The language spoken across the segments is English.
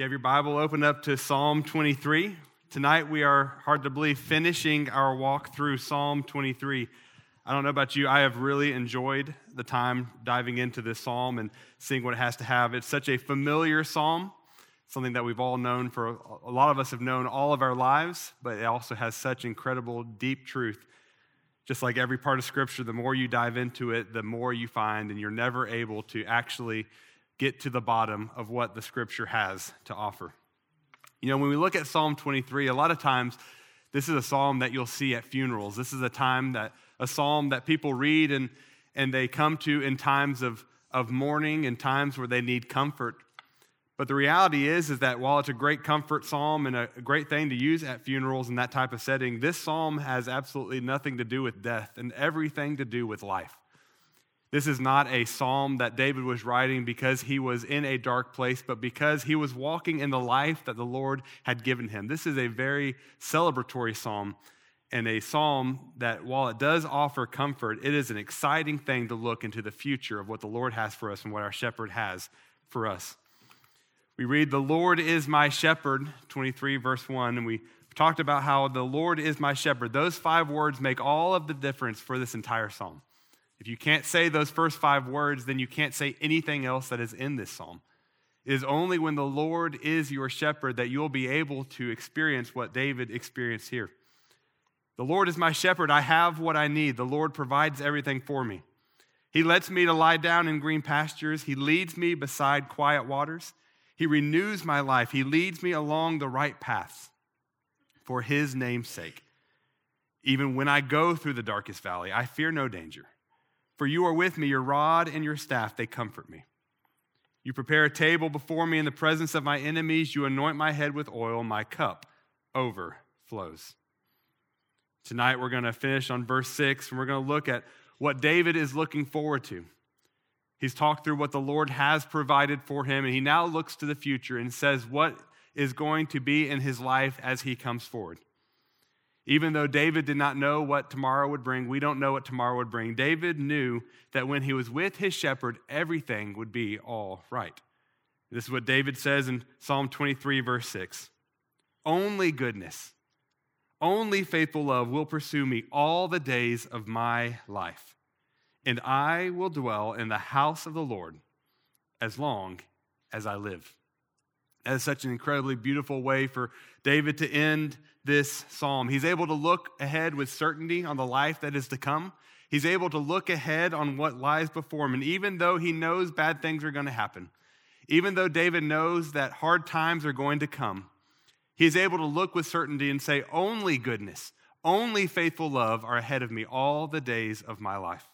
you have your Bible, open up to Psalm 23. Tonight we are, hard to believe, finishing our walk through Psalm 23. I don't know about you, I have really enjoyed the time diving into this psalm and seeing what it has to have. It's such a familiar psalm, something that we've all known for a lot of us have known all of our lives, but it also has such incredible, deep truth. Just like every part of Scripture, the more you dive into it, the more you find, and you're never able to actually get to the bottom of what the scripture has to offer. You know, when we look at Psalm 23, a lot of times this is a psalm that you'll see at funerals. This is a time that a psalm that people read and, and they come to in times of, of mourning and times where they need comfort. But the reality is, is that while it's a great comfort psalm and a great thing to use at funerals and that type of setting, this psalm has absolutely nothing to do with death and everything to do with life. This is not a psalm that David was writing because he was in a dark place, but because he was walking in the life that the Lord had given him. This is a very celebratory psalm and a psalm that, while it does offer comfort, it is an exciting thing to look into the future of what the Lord has for us and what our shepherd has for us. We read, The Lord is my shepherd, 23, verse 1, and we talked about how the Lord is my shepherd. Those five words make all of the difference for this entire psalm. If you can't say those first five words, then you can't say anything else that is in this psalm. It is only when the Lord is your shepherd that you'll be able to experience what David experienced here. The Lord is my shepherd. I have what I need. The Lord provides everything for me. He lets me to lie down in green pastures. He leads me beside quiet waters. He renews my life. He leads me along the right paths for his name's sake. Even when I go through the darkest valley, I fear no danger for you are with me, your rod and your staff, they comfort me. You prepare a table before me in the presence of my enemies. You anoint my head with oil. My cup overflows. Tonight, we're going to finish on verse 6, and we're going to look at what David is looking forward to. He's talked through what the Lord has provided for him, and he now looks to the future and says what is going to be in his life as he comes forward. Even though David did not know what tomorrow would bring, we don't know what tomorrow would bring. David knew that when he was with his shepherd, everything would be all right. This is what David says in Psalm 23, verse 6 Only goodness, only faithful love will pursue me all the days of my life, and I will dwell in the house of the Lord as long as I live. That is such an incredibly beautiful way for David to end this psalm. He's able to look ahead with certainty on the life that is to come. He's able to look ahead on what lies before him. And even though he knows bad things are going to happen, even though David knows that hard times are going to come, he's able to look with certainty and say, Only goodness, only faithful love are ahead of me all the days of my life.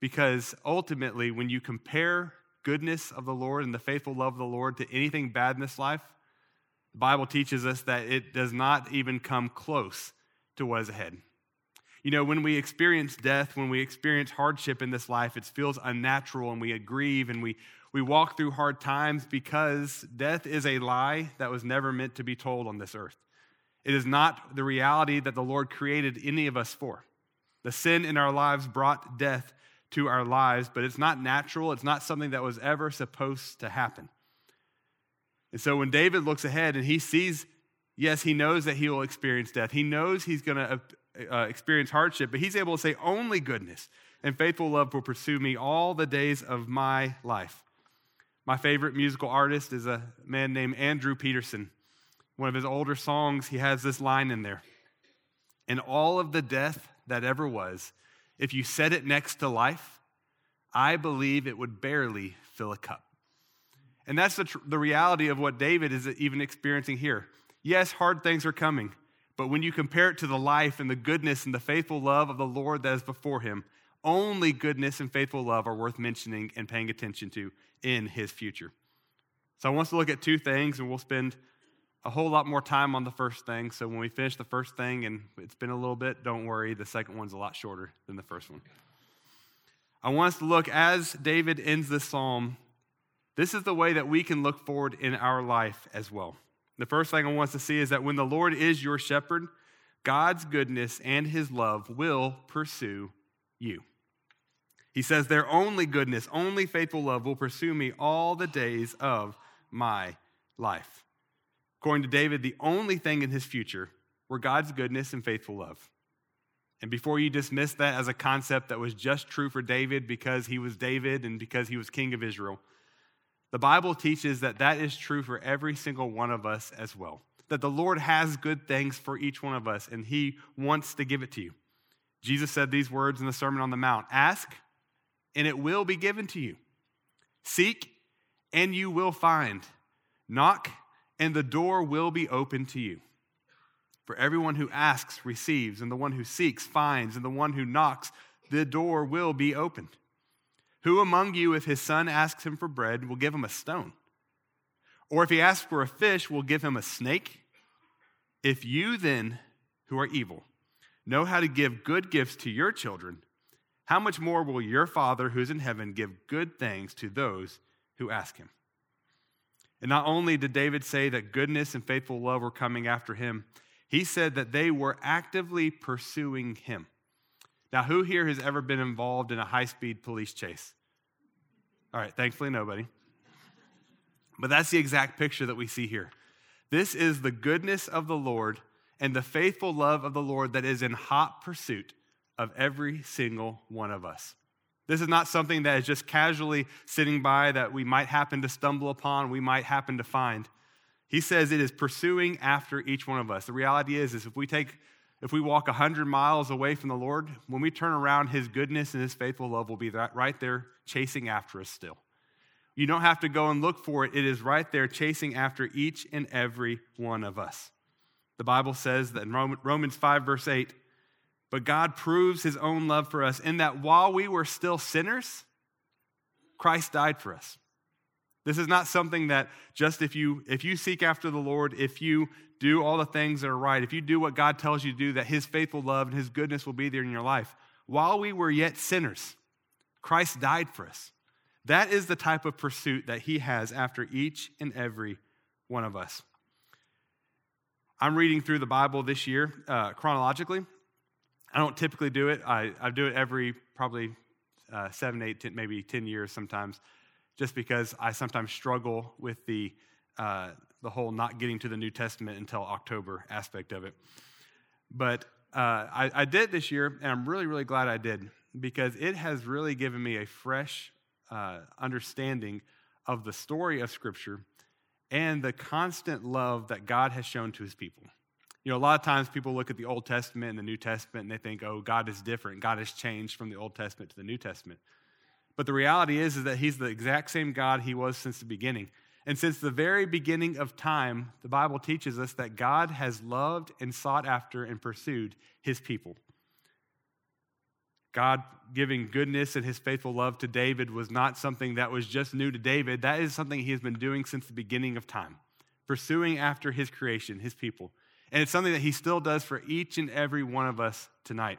Because ultimately, when you compare goodness of the Lord and the faithful love of the Lord to anything bad in this life, the Bible teaches us that it does not even come close to what is ahead. You know, when we experience death, when we experience hardship in this life, it feels unnatural and we grieve and we, we walk through hard times because death is a lie that was never meant to be told on this earth. It is not the reality that the Lord created any of us for. The sin in our lives brought death to our lives, but it's not natural. It's not something that was ever supposed to happen. And so when David looks ahead and he sees, yes, he knows that he will experience death. He knows he's going to uh, uh, experience hardship, but he's able to say, only goodness and faithful love will pursue me all the days of my life. My favorite musical artist is a man named Andrew Peterson. One of his older songs, he has this line in there. In all of the death that ever was, if you set it next to life, I believe it would barely fill a cup. And that's the, tr- the reality of what David is even experiencing here. Yes, hard things are coming, but when you compare it to the life and the goodness and the faithful love of the Lord that is before him, only goodness and faithful love are worth mentioning and paying attention to in his future. So I want us to look at two things, and we'll spend a whole lot more time on the first thing. So when we finish the first thing and it's been a little bit, don't worry, the second one's a lot shorter than the first one. I want us to look as David ends this psalm. This is the way that we can look forward in our life as well. The first thing I want us to see is that when the Lord is your shepherd, God's goodness and his love will pursue you. He says, Their only goodness, only faithful love will pursue me all the days of my life. According to David, the only thing in his future were God's goodness and faithful love. And before you dismiss that as a concept that was just true for David because he was David and because he was king of Israel, the Bible teaches that that is true for every single one of us as well. That the Lord has good things for each one of us and he wants to give it to you. Jesus said these words in the Sermon on the Mount Ask, and it will be given to you. Seek, and you will find. Knock, and the door will be open to you. For everyone who asks receives, and the one who seeks finds, and the one who knocks, the door will be opened. Who among you, if his son asks him for bread, will give him a stone? Or if he asks for a fish, will give him a snake? If you then, who are evil, know how to give good gifts to your children, how much more will your Father who's in heaven give good things to those who ask him? And not only did David say that goodness and faithful love were coming after him, he said that they were actively pursuing him. Now, who here has ever been involved in a high speed police chase? All right, thankfully, nobody. But that's the exact picture that we see here. This is the goodness of the Lord and the faithful love of the Lord that is in hot pursuit of every single one of us. This is not something that is just casually sitting by that we might happen to stumble upon, we might happen to find. He says it is pursuing after each one of us. The reality is, is if we take, if we walk 100 miles away from the Lord, when we turn around, his goodness and his faithful love will be right there chasing after us still. You don't have to go and look for it. It is right there chasing after each and every one of us. The Bible says that in Romans 5, verse 8, but God proves his own love for us in that while we were still sinners, Christ died for us. This is not something that just if you if you seek after the Lord, if you do all the things that are right, if you do what God tells you to do, that his faithful love and his goodness will be there in your life. While we were yet sinners, Christ died for us. That is the type of pursuit that he has after each and every one of us. I'm reading through the Bible this year uh, chronologically. I don't typically do it. I, I do it every probably uh, seven, eight, ten, maybe 10 years sometimes, just because I sometimes struggle with the, uh, the whole not getting to the New Testament until October aspect of it. But uh, I, I did this year, and I'm really, really glad I did because it has really given me a fresh uh, understanding of the story of Scripture and the constant love that God has shown to his people. You know, a lot of times people look at the Old Testament and the New Testament and they think, oh, God is different. God has changed from the Old Testament to the New Testament. But the reality is, is that he's the exact same God he was since the beginning. And since the very beginning of time, the Bible teaches us that God has loved and sought after and pursued his people. God giving goodness and his faithful love to David was not something that was just new to David. That is something he has been doing since the beginning of time, pursuing after his creation, his people. And it's something that he still does for each and every one of us tonight.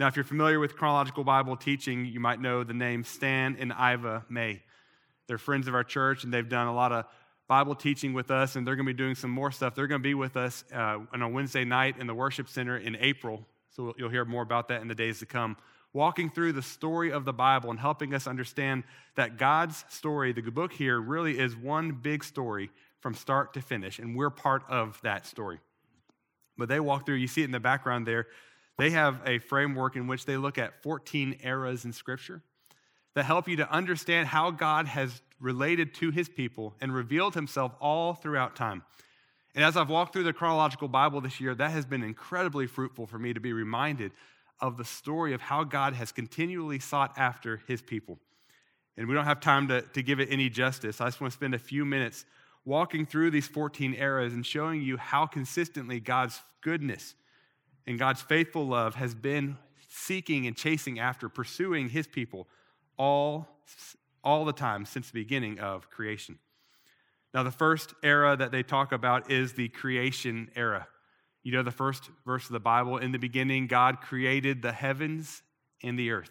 Now, if you're familiar with chronological Bible teaching, you might know the name Stan and Iva May. They're friends of our church, and they've done a lot of Bible teaching with us, and they're going to be doing some more stuff. They're going to be with us uh, on a Wednesday night in the worship center in April. So you'll hear more about that in the days to come walking through the story of the Bible and helping us understand that God's story, the book here, really is one big story from start to finish, and we're part of that story. But they walk through, you see it in the background there, they have a framework in which they look at 14 eras in Scripture that help you to understand how God has related to his people and revealed himself all throughout time. And as I've walked through the chronological Bible this year, that has been incredibly fruitful for me to be reminded of the story of how God has continually sought after his people. And we don't have time to, to give it any justice. I just want to spend a few minutes walking through these 14 eras and showing you how consistently God's goodness and God's faithful love has been seeking and chasing after, pursuing his people all, all the time since the beginning of creation. Now, the first era that they talk about is the creation era. You know the first verse of the Bible in the beginning, God created the heavens and the earth.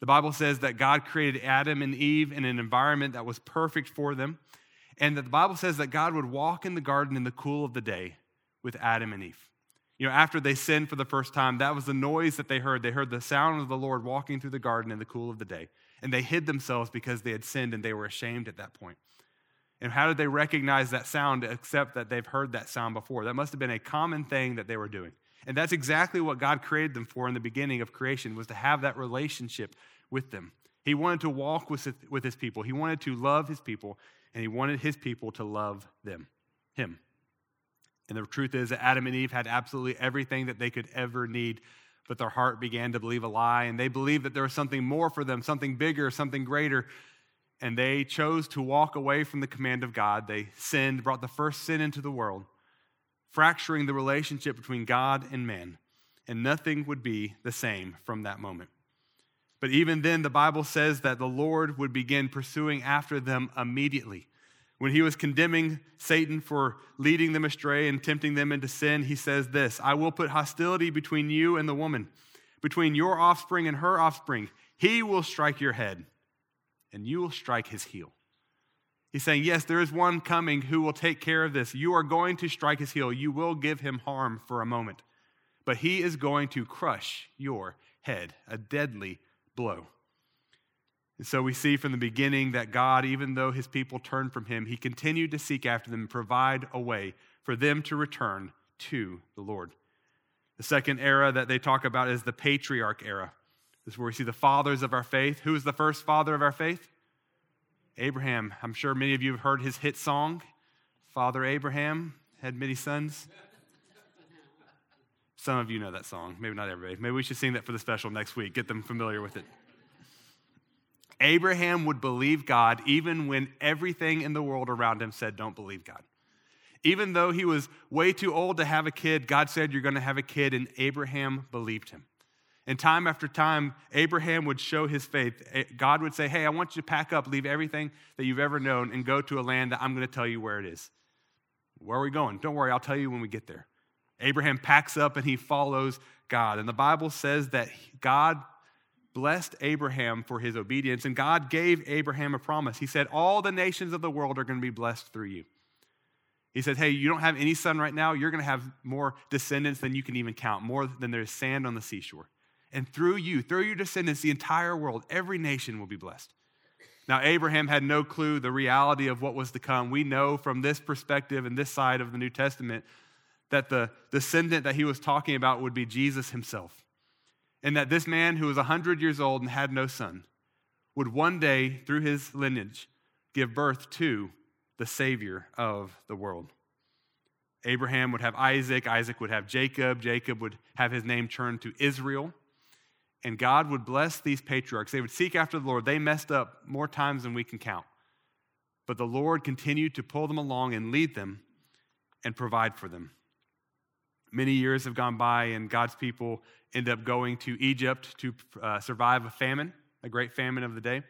The Bible says that God created Adam and Eve in an environment that was perfect for them, and that the Bible says that God would walk in the garden in the cool of the day with Adam and Eve. You know, after they sinned for the first time, that was the noise that they heard. They heard the sound of the Lord walking through the garden in the cool of the day. And they hid themselves because they had sinned and they were ashamed at that point. And how did they recognize that sound except that they've heard that sound before? That must have been a common thing that they were doing. And that's exactly what God created them for in the beginning of creation was to have that relationship with them. He wanted to walk with, with his people. He wanted to love his people, and he wanted his people to love them, him. And the truth is that Adam and Eve had absolutely everything that they could ever need, but their heart began to believe a lie, and they believed that there was something more for them, something bigger, something greater and they chose to walk away from the command of God. They sinned, brought the first sin into the world, fracturing the relationship between God and man, and nothing would be the same from that moment. But even then, the Bible says that the Lord would begin pursuing after them immediately. When he was condemning Satan for leading them astray and tempting them into sin, he says this I will put hostility between you and the woman, between your offspring and her offspring. He will strike your head and you will strike his heel. He's saying, Yes, there is one coming who will take care of this. You are going to strike his heel. You will give him harm for a moment, but he is going to crush your head, a deadly blow. And so we see from the beginning that God, even though his people turned from him, he continued to seek after them and provide a way for them to return to the Lord. The second era that they talk about is the patriarch era. This is where we see the fathers of our faith. Who is the first father of our faith? Abraham. I'm sure many of you have heard his hit song, Father Abraham had many sons. Some of you know that song, maybe not everybody. Maybe we should sing that for the special next week, get them familiar with it. Abraham would believe God even when everything in the world around him said, don't believe God. Even though he was way too old to have a kid, God said, You're going to have a kid, and Abraham believed him. And time after time, Abraham would show his faith. God would say, Hey, I want you to pack up, leave everything that you've ever known, and go to a land that I'm going to tell you where it is. Where are we going? Don't worry, I'll tell you when we get there. Abraham packs up and he follows God. And the Bible says that God blessed Abraham for his obedience, and God gave Abraham a promise. He said, All the nations of the world are going to be blessed through you. He said, Hey, you don't have any son right now. You're going to have more descendants than you can even count, more than there's sand on the seashore. And through you, through your descendants, the entire world, every nation will be blessed. Now, Abraham had no clue the reality of what was to come. We know from this perspective and this side of the New Testament that the descendant that he was talking about would be Jesus himself. And that this man who was 100 years old and had no son would one day, through his lineage, give birth to the Savior of the world. Abraham would have Isaac, Isaac would have Jacob, Jacob would have his name turned to Israel and God would bless these patriarchs. They would seek after the Lord. They messed up more times than we can count. But the Lord continued to pull them along and lead them and provide for them. Many years have gone by, and God's people end up going to Egypt to uh, survive a famine, a great famine of the day.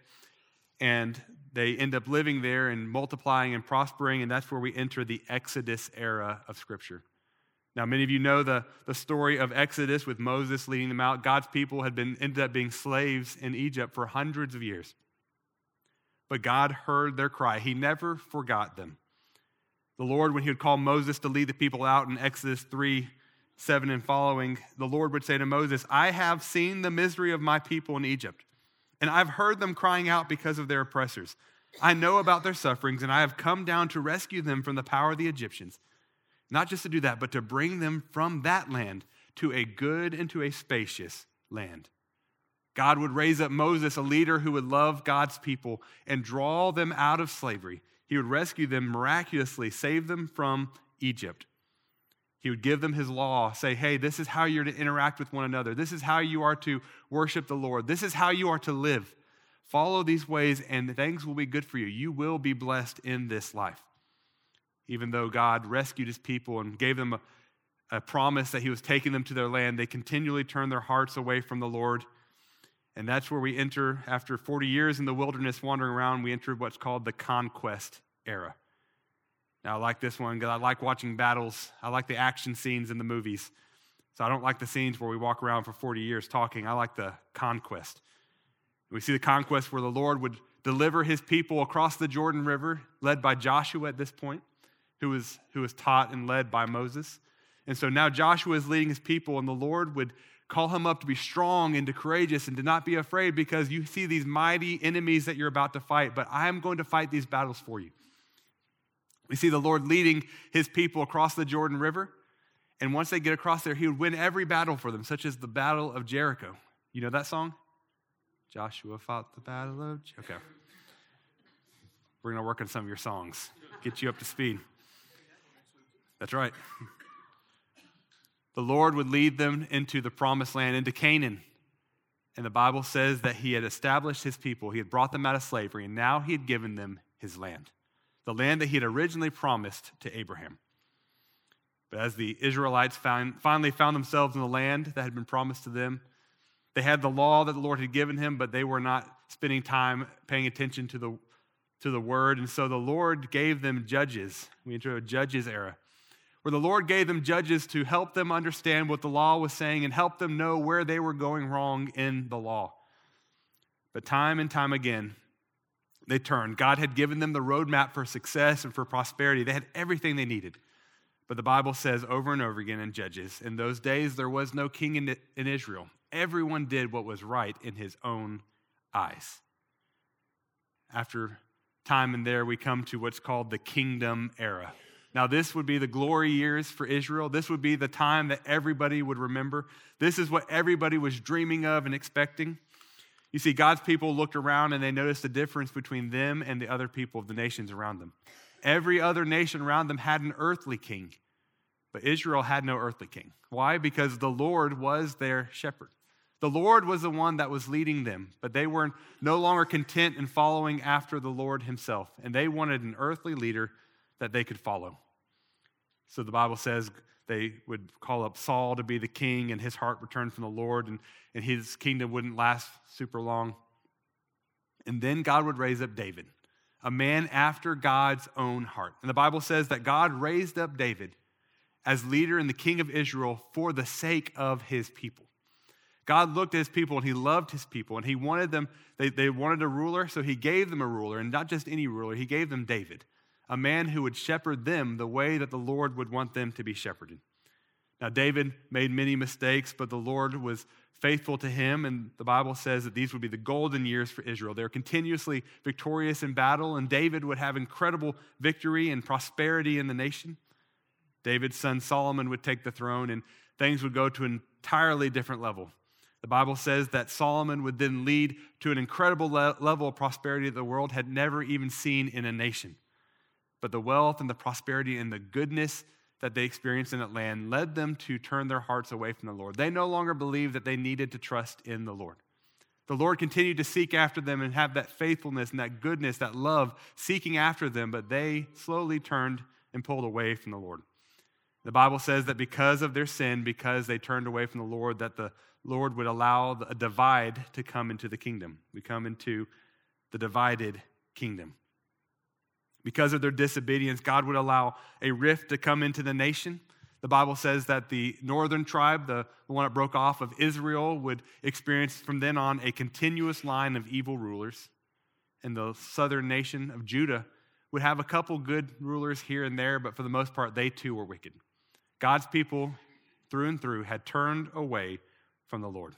And they end up living there and multiplying and prospering, and that's where we enter the Exodus era of Scripture. Now, many of you know the, the story of Exodus with Moses leading them out. God's people had been ended up being slaves in Egypt for hundreds of years. But God heard their cry. He never forgot them. The Lord, when he would call Moses to lead the people out in Exodus 3 7 and following, the Lord would say to Moses, I have seen the misery of my people in Egypt, and I've heard them crying out because of their oppressors. I know about their sufferings, and I have come down to rescue them from the power of the Egyptians. Not just to do that, but to bring them from that land to a good and to a spacious land. God would raise up Moses, a leader who would love God's people and draw them out of slavery. He would rescue them miraculously, save them from Egypt. He would give them his law, say, hey, this is how you're to interact with one another. This is how you are to worship the Lord. This is how you are to live. Follow these ways, and things will be good for you. You will be blessed in this life even though God rescued his people and gave them a, a, promise that he was taking them to their land, they continually turned their hearts away from the Lord. And that's where we enter, after 40 years in the wilderness wandering around, we enter what's called the conquest era. Now, I like this one because I like watching battles. I like the action scenes in the movies. So I don't like the scenes where we walk around for 40 years talking. I like the conquest. We see the conquest where the Lord would deliver his people across the Jordan River, led by Joshua at this point who was, who was taught and led by Moses. And so now Joshua is leading his people, and the Lord would call him up to be strong and to courageous and to not be afraid because you see these mighty enemies that you're about to fight, but I am going to fight these battles for you. We see the Lord leading his people across the Jordan River. And once they get across there, he would win every battle for them, such as the Battle of Jericho. You know that song? Joshua fought the battle of Jericho. Okay. We're going to work on some of your songs, get you up to speed. That's right. The Lord would lead them into the promised land, into Canaan. And the Bible says that he had established his people, he had brought them out of slavery, and now he had given them his land, the land that he had originally promised to Abraham. But as the Israelites found, finally found themselves in the land that had been promised to them, they had the law that the Lord had given him, but they were not spending time paying attention to the, to the word. And so the Lord gave them judges. We enter a judges era where the Lord gave them judges to help them understand what the law was saying and help them know where they were going wrong in the law. But time and time again, they turned. God had given them the roadmap for success and for prosperity. They had everything they needed. But the Bible says over and over again in Judges, in those days there was no king in, Israel. Everyone did what was right in his own eyes. After time in there, we come to what's called the kingdom era. Now, this would be the glory years for Israel. This would be the time that everybody would remember. This is what everybody was dreaming of and expecting. You see, God's people looked around and they noticed the difference between them and the other people of the nations around them. Every other nation around them had an earthly king, but Israel had no earthly king. Why? Because the Lord was their shepherd. The Lord was the one that was leading them, but they were no longer content in following after the Lord himself, and they wanted an earthly leader that they could follow. So the Bible says they would call up Saul to be the king, and his heart returned from the Lord, and, and his kingdom wouldn't last super long. And then God would raise up David, a man after God's own heart. And the Bible says that God raised up David as leader and the king of Israel for the sake of his people. God looked at his people and he loved his people and he wanted them, they, they wanted a ruler, so he gave them a ruler, and not just any ruler, he gave them David a man who would shepherd them the way that the Lord would want them to be shepherded. Now, David made many mistakes, but the Lord was faithful to him, and the Bible says that these would be the golden years for Israel. They're continuously victorious in battle, and David would have incredible victory and prosperity in the nation. David's son Solomon would take the throne, and things would go to an entirely different level. The Bible says that Solomon would then lead to an incredible le- level of prosperity that the world had never even seen in a nation but the wealth and the prosperity and the goodness that they experienced in that land led them to turn their hearts away from the Lord. They no longer believed that they needed to trust in the Lord. The Lord continued to seek after them and have that faithfulness and that goodness, that love seeking after them, but they slowly turned and pulled away from the Lord. The Bible says that because of their sin, because they turned away from the Lord, that the Lord would allow a divide to come into the kingdom. We come into the divided kingdom. Because of their disobedience, God would allow a rift to come into the nation. The Bible says that the northern tribe, the, one that broke off of Israel, would experience from then on a continuous line of evil rulers. And the southern nation of Judah would have a couple good rulers here and there, but for the most part, they too were wicked. God's people, through and through, had turned away from the Lord.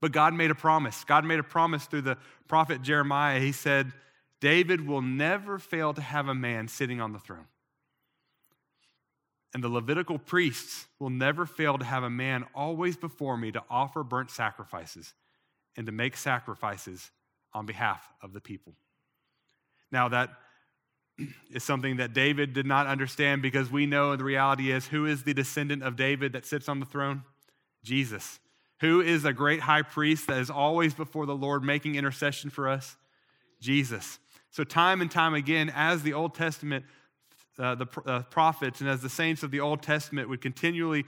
But God made a promise. God made a promise through the prophet Jeremiah. He said, David will never fail to have a man sitting on the throne. And the Levitical priests will never fail to have a man always before me to offer burnt sacrifices and to make sacrifices on behalf of the people. Now, that is something that David did not understand because we know the reality is who is the descendant of David that sits on the throne? Jesus. Who is a great high priest that is always before the Lord making intercession for us? Jesus. So, time and time again, as the Old Testament, uh, the uh, prophets, and as the saints of the Old Testament would continually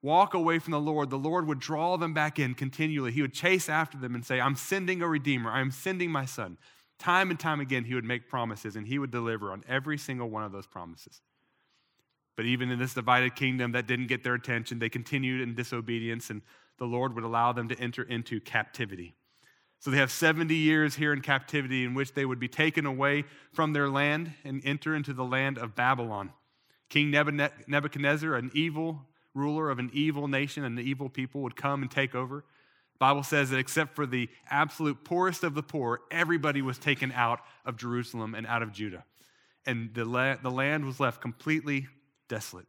walk away from the Lord, the Lord would draw them back in continually. He would chase after them and say, I'm sending a Redeemer, I'm sending my Son. Time and time again, He would make promises, and He would deliver on every single one of those promises. But even in this divided kingdom, that didn't get their attention. They continued in disobedience, and the Lord would allow them to enter into captivity. So they have 70 years here in captivity in which they would be taken away from their land and enter into the land of Babylon. King Nebuchadnezzar, an evil ruler of an evil nation and the evil people, would come and take over. The Bible says that except for the absolute poorest of the poor, everybody was taken out of Jerusalem and out of Judah. and the, la- the land was left completely desolate.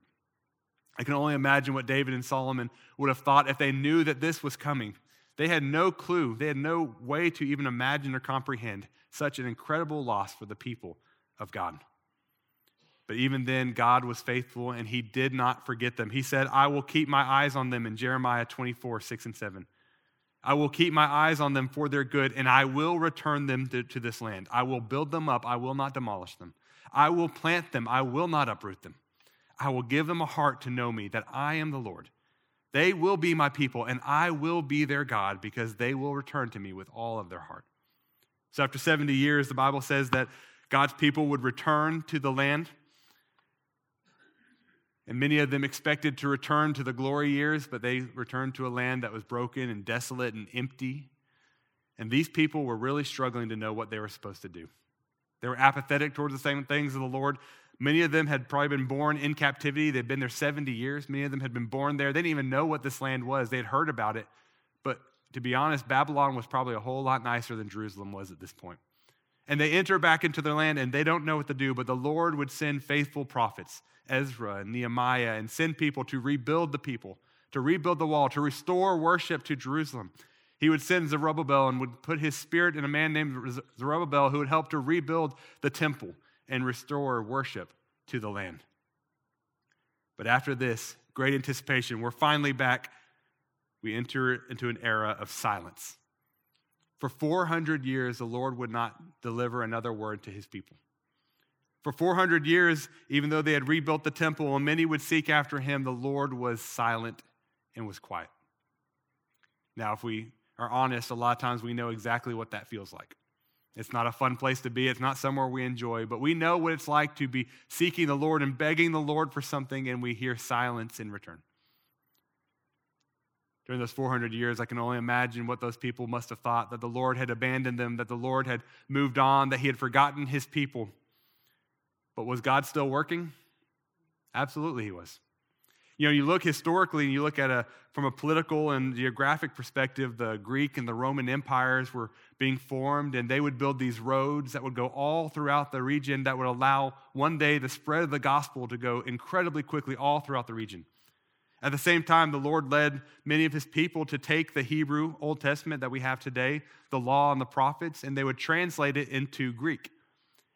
I can only imagine what David and Solomon would have thought if they knew that this was coming. They had no clue, they had no way to even imagine or comprehend such an incredible loss for the people of God. But even then, God was faithful and he did not forget them. He said, I will keep my eyes on them in Jeremiah 24, 6 and 7. I will keep my eyes on them for their good, and I will return them to, to, this land. I will build them up, I will not demolish them. I will plant them, I will not uproot them. I will give them a heart to know me, that I am the Lord. They will be my people, and I will be their God, because they will return to me with all of their heart. So, after 70 years, the Bible says that God's people would return to the land. And many of them expected to return to the glory years, but they returned to a land that was broken and desolate and empty. And these people were really struggling to know what they were supposed to do. They were apathetic towards the same things of the Lord. Many of them had probably been born in captivity. They'd been there 70 years. Many of them had been born there. They didn't even know what this land was. They had heard about it. But to be honest, Babylon was probably a whole lot nicer than Jerusalem was at this point. And they enter back into their land and they don't know what to do, but the Lord would send faithful prophets, Ezra and Nehemiah, and send people to rebuild the people, to rebuild the wall, to restore worship to Jerusalem. He would send Zerubbabel and would put his spirit in a man named Zerubbabel who would help to rebuild the temple and restore worship to the land. But after this great anticipation, we're finally back. We enter into an era of silence. For 400 years, the Lord would not deliver another word to his people. For 400 years, even though they had rebuilt the temple and many would seek after him, the Lord was silent and was quiet. Now, if we are honest, a lot of times we know exactly what that feels like. It's not a fun place to be. It's not somewhere we enjoy, but we know what it's like to be seeking the Lord and begging the Lord for something, and we hear silence in return. During those 400 years, I can only imagine what those people must have thought that the Lord had abandoned them, that the Lord had moved on, that he had forgotten his people. But was God still working? Absolutely, he was. You know, you look historically and you look at a from a political and geographic perspective, the Greek and the Roman empires were being formed, and they would build these roads that would go all throughout the region that would allow one day the spread of the gospel to go incredibly quickly all throughout the region. At the same time, the Lord led many of his people to take the Hebrew Old Testament that we have today, the law and the prophets, and they would translate it into Greek.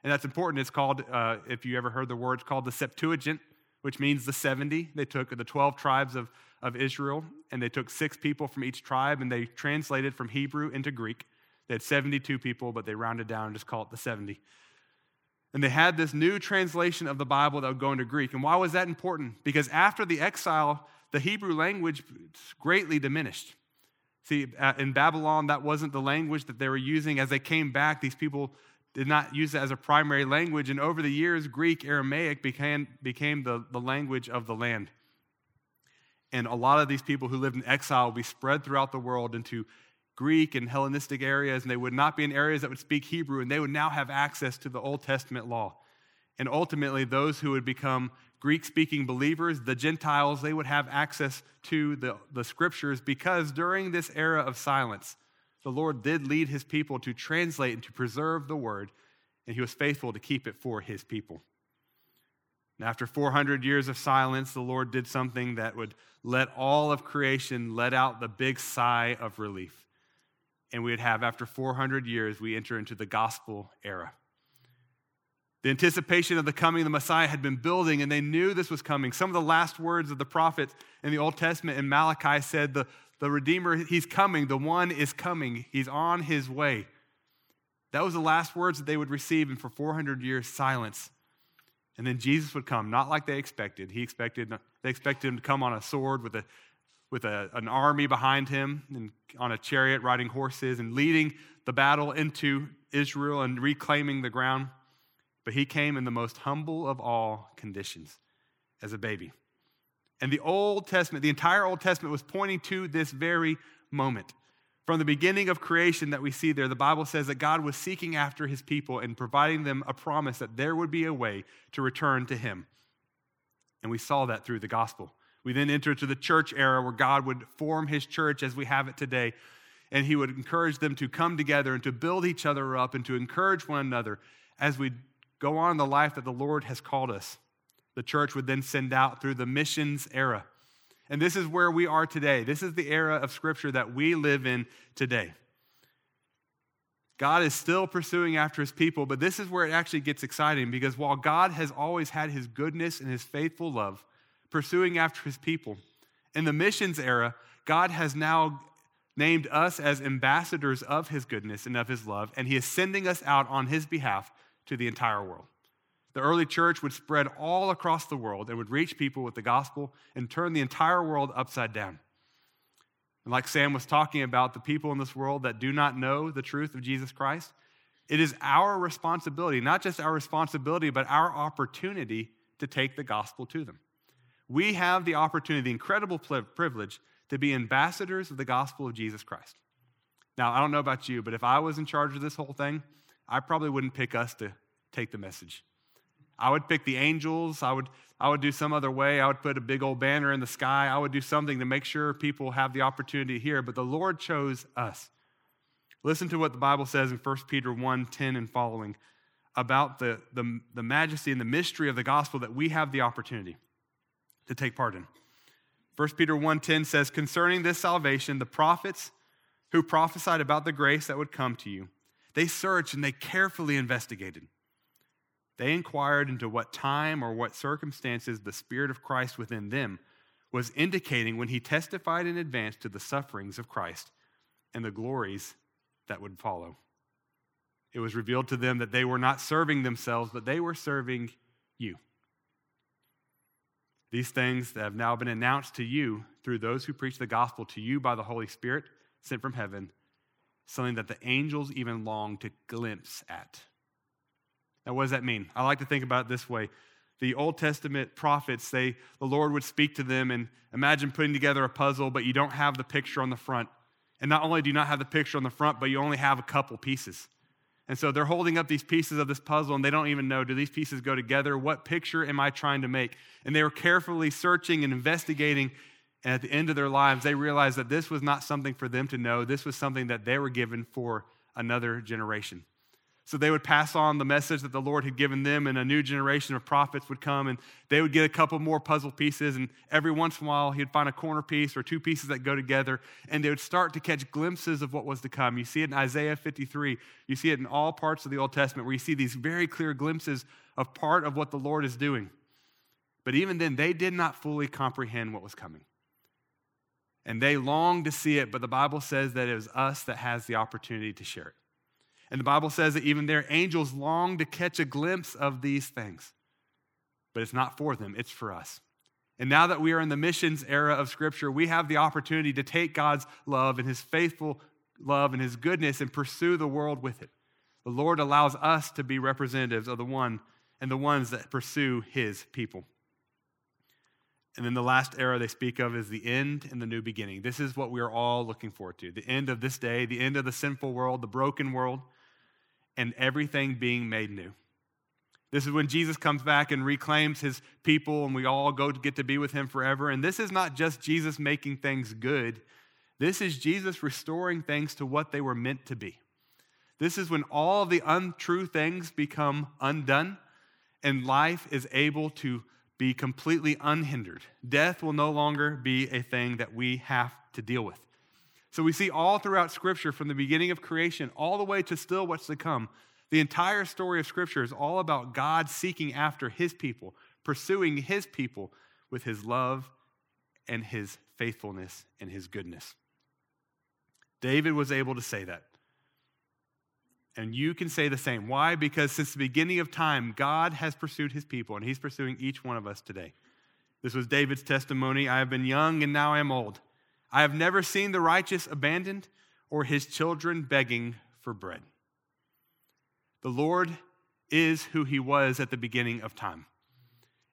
And that's important. It's called, uh, if you ever heard the word, it's called the Septuagint which means the 70. They took the 12 tribes of, of Israel, and they took six people from each tribe, and they translated from Hebrew into Greek. They had 72 people, but they rounded down and just called it the 70. And they had this new translation of the Bible that would go into Greek. And why was that important? Because after the exile, the Hebrew language greatly diminished. See, uh, in Babylon, that wasn't the language that they were using. As they came back, these people did not use it as a primary language. And over the years, Greek, Aramaic became, became the, the language of the land. And a lot of these people who lived in exile would be spread throughout the world into Greek and Hellenistic areas, and they would not be in areas that would speak Hebrew, and they would now have access to the Old Testament law. And ultimately, those who would become Greek speaking believers, the Gentiles, they would have access to the, the scriptures because during this era of silence, the Lord did lead his people to translate and to preserve the word, and he was faithful to keep it for his people. And after 400 years of silence, the Lord did something that would let all of creation let out the big sigh of relief. And we'd have, after 400 years, we enter into the gospel era. The anticipation of the coming of the Messiah had been building, and they knew this was coming. Some of the last words of the prophets in the Old Testament in Malachi said, The, the Redeemer, he's coming. The one is coming. He's on his way. That was the last words that they would receive, and for 400 years, silence. And then Jesus would come, not like they expected. He expected, they expected him to come on a sword with, a, with a, an army behind him and on a chariot riding horses and leading the battle into Israel and reclaiming the ground. But he came in the most humble of all conditions as a baby. And the Old Testament, the entire Old Testament was pointing to this very moment. From the beginning of creation that we see there, the Bible says that God was seeking after his people and providing them a promise that there would be a way to return to him. And we saw that through the gospel. We then enter to the church era where God would form his church as we have it today. And he would encourage them to come together and to build each other up and to encourage one another as we go on the life that the Lord has called us, the church would then send out through the missions era. And this is where we are today. This is the era of Scripture that we live in today. God is still pursuing after his people, but this is where it actually gets exciting because while God has always had his goodness and his faithful love pursuing after his people, in the missions era, God has now named us as ambassadors of his goodness and of his love, and he is sending us out on his behalf to the entire world. The early church would spread all across the world and would reach people with the gospel and turn the entire world upside down. And like Sam was talking about, the people in this world that do not know the truth of Jesus Christ, it is our responsibility, not just our responsibility, but our opportunity to take the gospel to them. We have the opportunity, the incredible privilege to be ambassadors of the gospel of Jesus Christ. Now, I don't know about you, but if I was in charge of this whole thing, I probably wouldn't pick us to take the message. I would pick the angels. I would, I would do some other way. I would put a big old banner in the sky. I would do something to make sure people have the opportunity to hear. But the Lord chose us. Listen to what the Bible says in 1 Peter 1 10 and following about the, the, the majesty and the mystery of the gospel that we have the opportunity to take part in. 1 Peter 1:10 says concerning this salvation the prophets who prophesied about the grace that would come to you they searched and they carefully investigated they inquired into what time or what circumstances the Spirit of Christ within them was indicating when he testified in advance to the sufferings of Christ and the glories that would follow. It was revealed to them that they were not serving themselves, but they were serving you. These things that have now been announced to you through those who preach the gospel to you by the Holy Spirit sent from heaven, something that the angels even long to glimpse at. Now, what does that mean? I like to think about it this way. The Old Testament prophets, they, the Lord would speak to them and imagine putting together a puzzle, but you don't have the picture on the front. And not only do you not have the picture on the front, but you only have a couple pieces. And so they're holding up these pieces of this puzzle and they don't even know do these pieces go together? What picture am I trying to make? And they were carefully searching and investigating. And at the end of their lives, they realized that this was not something for them to know. This was something that they were given for another generation. So they would pass on the message that the Lord had given them, and a new generation of prophets would come, and they would get a couple more puzzle pieces. And every once in a while, he'd find a corner piece or two pieces that go together, and they would start to catch glimpses of what was to come. You see it in Isaiah 53. You see it in all parts of the Old Testament, where you see these very clear glimpses of part of what the Lord is doing. But even then, they did not fully comprehend what was coming. And they longed to see it, but the Bible says that it was us that has the opportunity to share it. And the Bible says that even their angels long to catch a glimpse of these things. But it's not for them, it's for us. And now that we are in the missions era of Scripture, we have the opportunity to take God's love and His faithful love and His goodness and pursue the world with it. The Lord allows us to be representatives of the one and the ones that pursue His people. And then the last era they speak of is the end and the new beginning. This is what we are all looking forward to the end of this day, the end of the sinful world, the broken world and everything being made new. This is when Jesus comes back and reclaims his people, and we all go to get to be with him forever. And this is not just Jesus making things good, this is Jesus restoring things to what they were meant to be. This is when all the untrue things become undone, and life is able to be completely unhindered. Death will no longer be a thing that we have to deal with. So we see all throughout Scripture, from the beginning of creation all the way to still what's to come, the entire story of Scripture is all about God seeking after His people, pursuing His people with His love and His faithfulness and His goodness. David was able to say that. And you can say the same. Why? Because since the beginning of time, God has pursued His people, and He's pursuing each one of us today. This was David's testimony I have been young, and now I am old. I have never seen the righteous abandoned or his children begging for bread. The Lord is who he was at the beginning of time.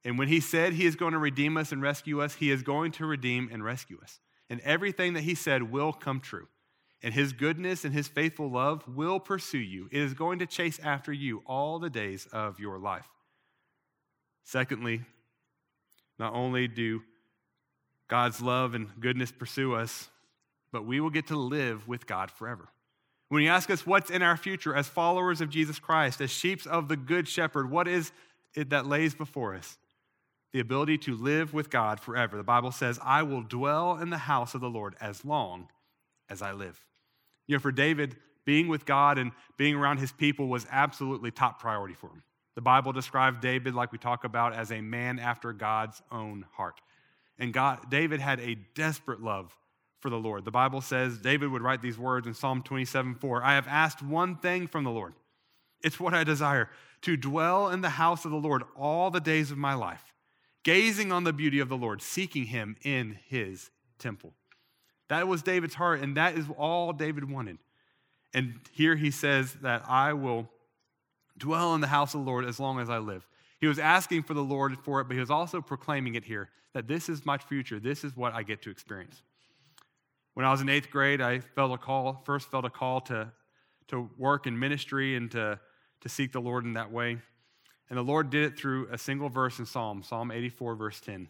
And when he said he is going to redeem us and rescue us, he is going to redeem and rescue us. And everything that he said will come true. And his goodness and his faithful love will pursue you. It is going to chase after you all the days of your life. Secondly, not only do God's love and goodness pursue us, but we will get to live with God forever. When you ask us what's in our future as followers of Jesus Christ, as sheep of the Good Shepherd, what is it that lays before us? The ability to live with God forever. The Bible says, I will dwell in the house of the Lord as long as I live. You know, for David, being with God and being around his people was absolutely top priority for him. The Bible describes David, like we talk about, as a man after God's own heart. And God, David had a desperate love for the Lord. The Bible says David would write these words in Psalm 27 4 I have asked one thing from the Lord. It's what I desire to dwell in the house of the Lord all the days of my life, gazing on the beauty of the Lord, seeking him in his temple. That was David's heart, and that is all David wanted. And here he says that I will dwell in the house of the Lord as long as I live. He was asking for the Lord for it, but he was also proclaiming it here that this is my future. This is what I get to experience. When I was in eighth grade, I felt a call, first felt a call to, to work in ministry and to, to seek the Lord in that way. And the Lord did it through a single verse in Psalm, Psalm 84, verse 10.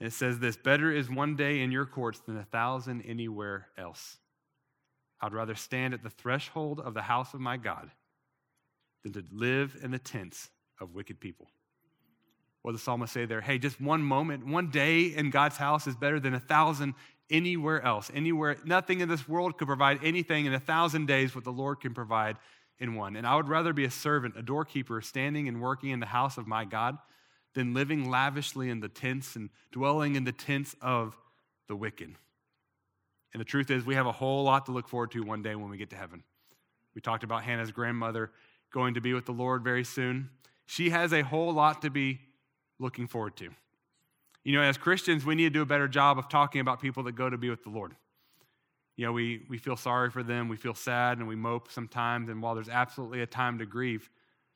And it says this Better is one day in your courts than a thousand anywhere else. I'd rather stand at the threshold of the house of my God than to live in the tents of wicked people. What does the psalmist say there? Hey, just one moment, one day in God's house is better than a thousand anywhere else. Anywhere, nothing in this world could provide anything in a thousand days what the Lord can provide in one. And I would rather be a servant, a doorkeeper, standing and working in the house of my God than living lavishly in the tents and dwelling in the tents of the wicked. And the truth is, we have a whole lot to look forward to one day when we get to heaven. We talked about Hannah's grandmother going to be with the Lord very soon. She has a whole lot to be looking forward to. You know, as Christians, we need to do a better job of talking about people that go to be with the Lord. You know, we, we feel sorry for them, we feel sad, and we mope sometimes. And while there's absolutely a time to grieve,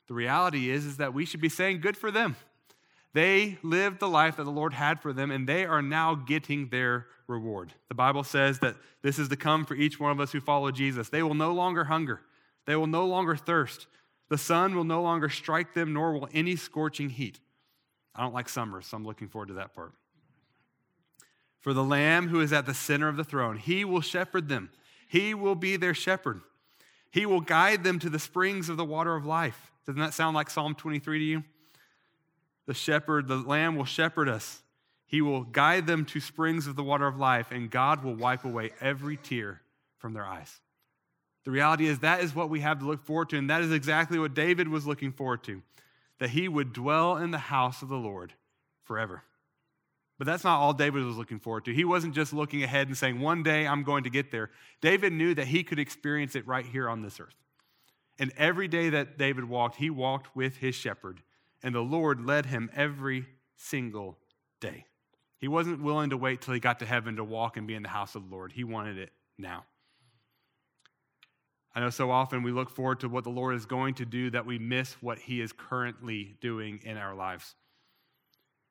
the reality is, is that we should be saying, good for them. They lived the life that the Lord had for them, and they are now getting their reward. The Bible says that this is to come for each one of us who follow Jesus. They will no longer hunger, they will no longer thirst. The sun will no longer strike them, nor will any scorching heat. I don't like summer, so I'm looking forward to that part. For the Lamb who is at the center of the throne, he will shepherd them. He will be their shepherd. He will guide them to the springs of the water of life. Doesn't that sound like Psalm 23 to you? The shepherd, the Lamb will shepherd us. He will guide them to springs of the water of life, and God will wipe away every tear from their eyes. The reality is that is what we have to look forward to, and that is exactly what David was looking forward to that he would dwell in the house of the Lord forever. But that's not all David was looking forward to. He wasn't just looking ahead and saying, one day I'm going to get there. David knew that he could experience it right here on this earth. And every day that David walked, he walked with his shepherd, and the Lord led him every single day. He wasn't willing to wait till he got to heaven to walk and be in the house of the Lord. He wanted it now. I know so often we look forward to what the Lord is going to do that we miss what he is currently doing in our lives.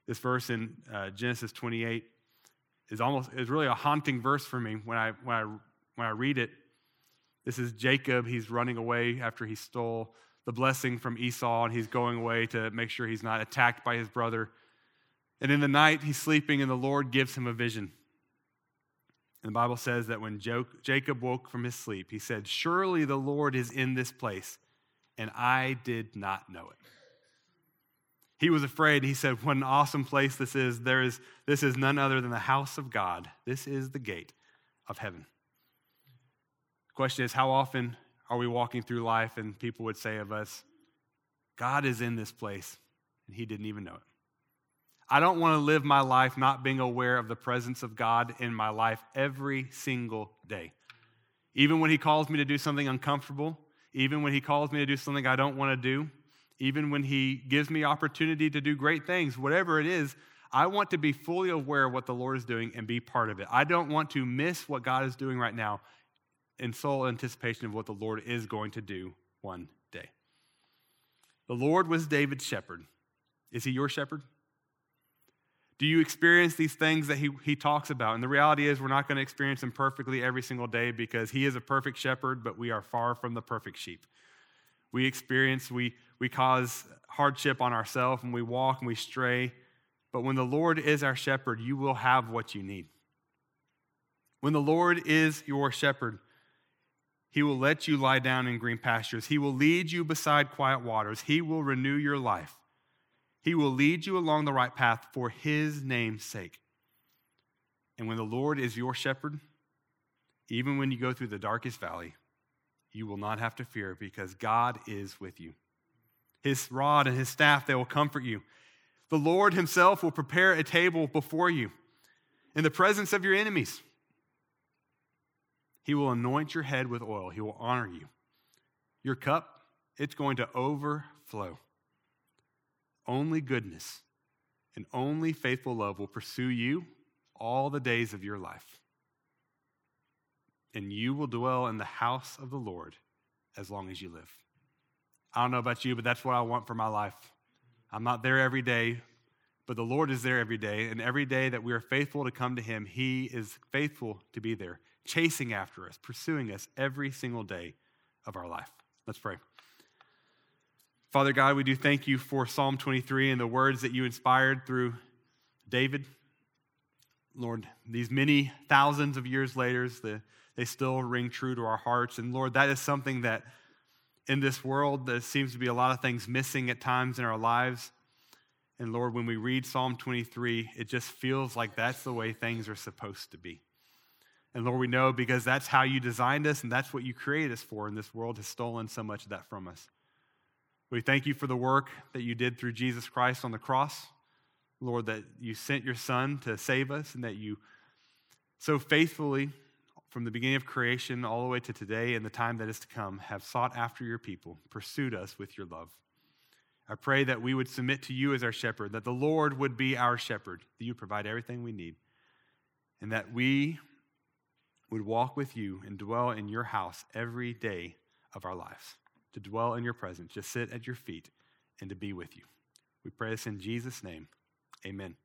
This verse in uh, Genesis 28 is almost is really a haunting verse for me when I when I when I read it. This is Jacob, he's running away after he stole the blessing from Esau and he's going away to make sure he's not attacked by his brother. And in the night he's sleeping and the Lord gives him a vision. And the Bible says that when Jacob woke from his sleep, he said, Surely the Lord is in this place, and I did not know it. He was afraid. He said, What an awesome place this is. There is this is none other than the house of God. This is the gate of heaven. The question is, how often are we walking through life and people would say of us, God is in this place, and he didn't even know it? I don't want to live my life not being aware of the presence of God in my life every single day. Even when He calls me to do something uncomfortable, even when He calls me to do something I don't want to do, even when He gives me opportunity to do great things, whatever it is, I want to be fully aware of what the Lord is doing and be part of it. I don't want to miss what God is doing right now in sole anticipation of what the Lord is going to do one day. The Lord was David's shepherd. Is He your shepherd? Do you experience these things that he, he talks about? And the reality is, we're not going to experience them perfectly every single day because he is a perfect shepherd, but we are far from the perfect sheep. We experience, we, we cause hardship on ourselves and we walk and we stray. But when the Lord is our shepherd, you will have what you need. When the Lord is your shepherd, He will let you lie down in green pastures. He will lead you beside quiet waters. He will renew your life. He will lead you along the right path for his name's sake. And when the Lord is your shepherd, even when you go through the darkest valley, you will not have to fear because God is with you. His rod and his staff, they will comfort you. The Lord himself will prepare a table before you in the presence of your enemies. He will anoint your head with oil. He will honor you. Your cup, it's going to overflow. Only goodness and only faithful love will pursue you all the days of your life. And you will dwell in the house of the Lord as long as you live. I don't know about you, but that's what I want for my life. I'm not there every day, but the Lord is there every day. And every day that we are faithful to come to Him, He is faithful to be there chasing after us, pursuing us every single day of our life. Let's pray. Father God, we do thank you for Psalm 23 and the words that you inspired through David. Lord, these many thousands of years later, the, they still ring true to our hearts. And Lord, that is something that in this world, there seems to be a lot of things missing at times in our lives. And Lord, when we read Psalm 23, it just feels like that's the way things are supposed to be. And Lord, we know because that's how you designed us and that's what you created us for, and this world has stolen so much of that from us. We thank you for the work that you did through Jesus Christ on the cross. Lord, that you sent your Son to save us and that you so faithfully, from the beginning of creation all the way to today and the time that is to come, have sought after your people, pursued us with your love. I pray that we would submit to you as our shepherd, that the Lord would be our shepherd, that you provide everything we need, and that we would walk with you and dwell in your house every day of our lives, to dwell in your presence, to sit at your feet, and to be with you. We pray this in Jesus' name. Amen.